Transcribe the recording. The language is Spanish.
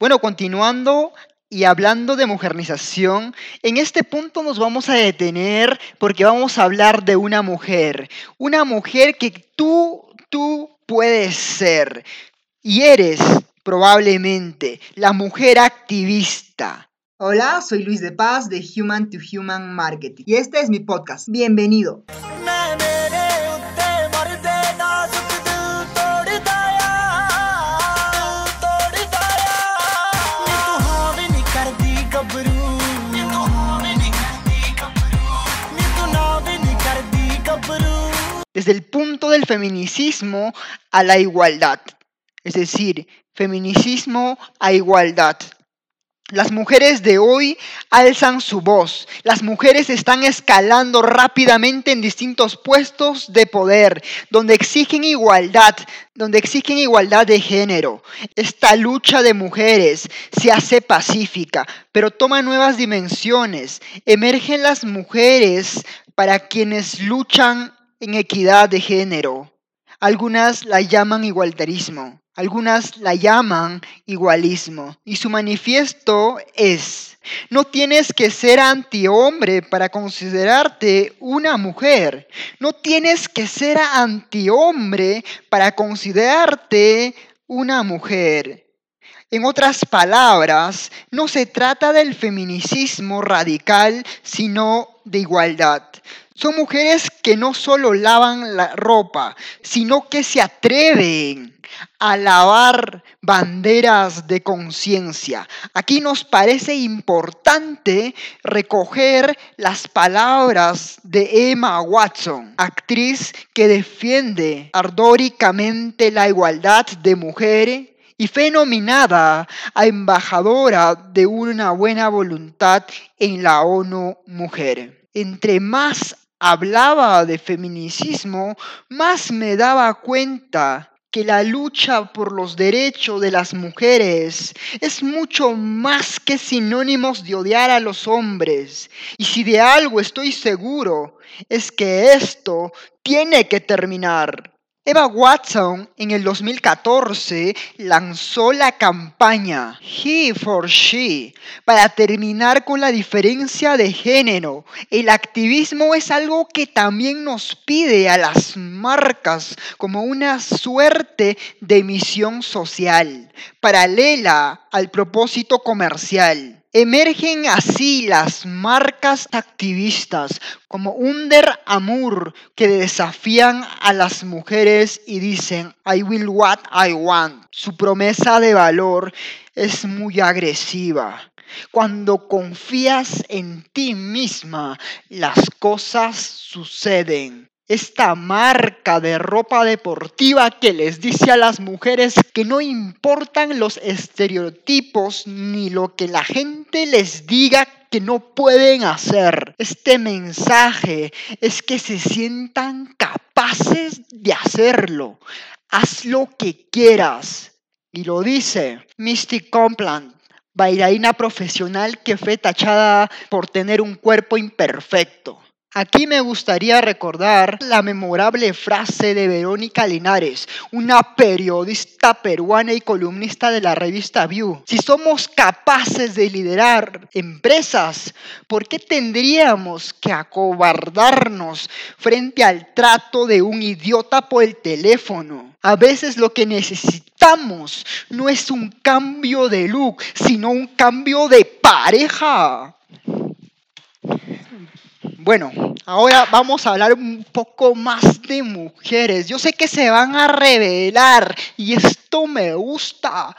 Bueno, continuando y hablando de modernización, en este punto nos vamos a detener porque vamos a hablar de una mujer. Una mujer que tú, tú puedes ser y eres probablemente la mujer activista. Hola, soy Luis de Paz de Human to Human Marketing y este es mi podcast. Bienvenido. Desde el punto del feminicismo a la igualdad. Es decir, feminicismo a igualdad. Las mujeres de hoy alzan su voz. Las mujeres están escalando rápidamente en distintos puestos de poder, donde exigen igualdad, donde exigen igualdad de género. Esta lucha de mujeres se hace pacífica, pero toma nuevas dimensiones. Emergen las mujeres para quienes luchan en equidad de género. Algunas la llaman igualitarismo, algunas la llaman igualismo. Y su manifiesto es, no tienes que ser antihombre para considerarte una mujer. No tienes que ser antihombre para considerarte una mujer. En otras palabras, no se trata del feminicismo radical, sino de igualdad. Son mujeres que no solo lavan la ropa, sino que se atreven a lavar banderas de conciencia. Aquí nos parece importante recoger las palabras de Emma Watson, actriz que defiende ardóricamente la igualdad de mujeres y fue nominada a embajadora de una buena voluntad en la ONU Mujer. Entre más hablaba de feminicismo, más me daba cuenta que la lucha por los derechos de las mujeres es mucho más que sinónimos de odiar a los hombres. Y si de algo estoy seguro, es que esto tiene que terminar. Eva Watson en el 2014 lanzó la campaña He for She para terminar con la diferencia de género. El activismo es algo que también nos pide a las marcas como una suerte de misión social, paralela al propósito comercial. Emergen así las marcas activistas como Under Amour que desafían a las mujeres y dicen I will what I want. Su promesa de valor es muy agresiva. Cuando confías en ti misma, las cosas suceden esta marca de ropa deportiva que les dice a las mujeres que no importan los estereotipos ni lo que la gente les diga que no pueden hacer. Este mensaje es que se sientan capaces de hacerlo. Haz lo que quieras. Y lo dice Misty Complant, bailarina profesional que fue tachada por tener un cuerpo imperfecto. Aquí me gustaría recordar la memorable frase de Verónica Linares, una periodista peruana y columnista de la revista View. Si somos capaces de liderar empresas, ¿por qué tendríamos que acobardarnos frente al trato de un idiota por el teléfono? A veces lo que necesitamos no es un cambio de look, sino un cambio de pareja. Bueno, ahora vamos a hablar un poco más de mujeres. Yo sé que se van a revelar y esto me gusta.